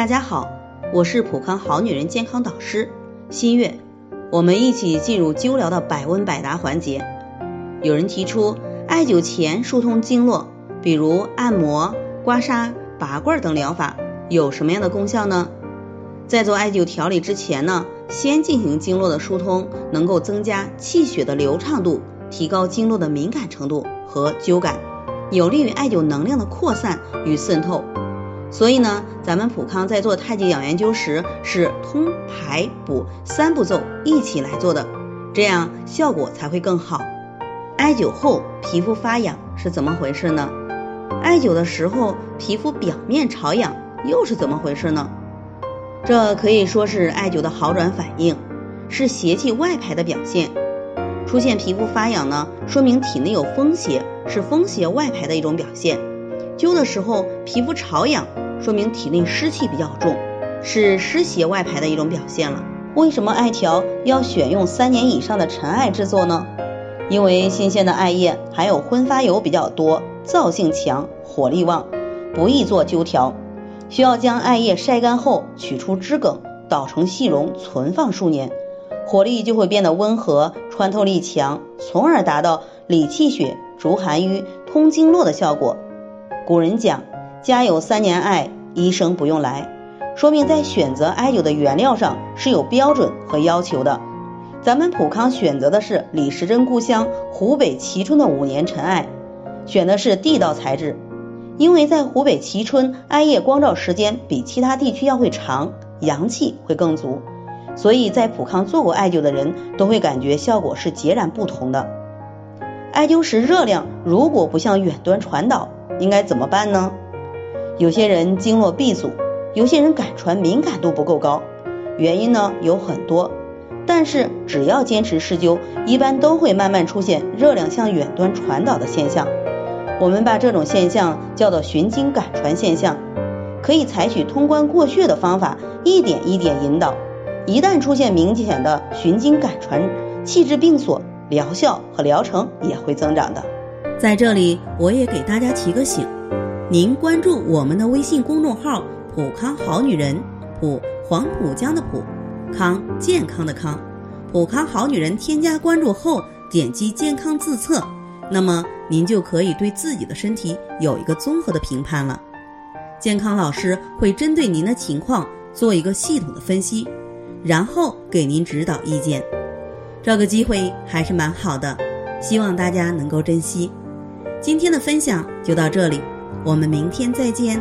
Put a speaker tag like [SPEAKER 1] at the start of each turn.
[SPEAKER 1] 大家好，我是普康好女人健康导师新月，我们一起进入灸疗的百问百答环节。有人提出艾灸前疏通经络，比如按摩、刮痧、拔罐等疗法，有什么样的功效呢？在做艾灸调理之前呢，先进行经络的疏通，能够增加气血的流畅度，提高经络的敏感程度和灸感，有利于艾灸能量的扩散与渗透。所以呢，咱们普康在做太极养元灸时是通排补三步骤一起来做的，这样效果才会更好。艾灸后皮肤发痒是怎么回事呢？艾灸的时候皮肤表面潮痒又是怎么回事呢？这可以说是艾灸的好转反应，是邪气外排的表现。出现皮肤发痒呢，说明体内有风邪，是风邪外排的一种表现。灸的时候皮肤潮痒，说明体内湿气比较重，是湿邪外排的一种表现了。为什么艾条要选用三年以上的陈艾制作呢？因为新鲜的艾叶含有挥发油比较多，燥性强，火力旺，不易做灸条。需要将艾叶晒干后取出枝梗，捣成细绒，存放数年，火力就会变得温和，穿透力强，从而达到理气血、逐寒瘀、通经络的效果。古人讲，家有三年艾，医生不用来，说明在选择艾灸的原料上是有标准和要求的。咱们普康选择的是李时珍故乡湖北蕲春的五年陈艾，选的是地道材质，因为在湖北蕲春，艾叶光照时间比其他地区要会长，阳气会更足，所以在普康做过艾灸的人都会感觉效果是截然不同的。艾灸时热量如果不向远端传导，应该怎么办呢？有些人经络闭阻，有些人感传敏感度不够高，原因呢有很多。但是只要坚持施灸，一般都会慢慢出现热量向远端传导的现象。我们把这种现象叫做循经感传现象，可以采取通关过穴的方法，一点一点引导。一旦出现明显的循经感传，气滞病所，疗效和疗程也会增长的。在这里，我也给大家提个醒：您关注我们的微信公众号“普康好女人”，普黄浦江的浦，康健康的康，普康好女人。添加关注后，点击健康自测，那么您就可以对自己的身体有一个综合的评判了。健康老师会针对您的情况做一个系统的分析，然后给您指导意见。这个机会还是蛮好的，希望大家能够珍惜。今天的分享就到这里，我们明天再见。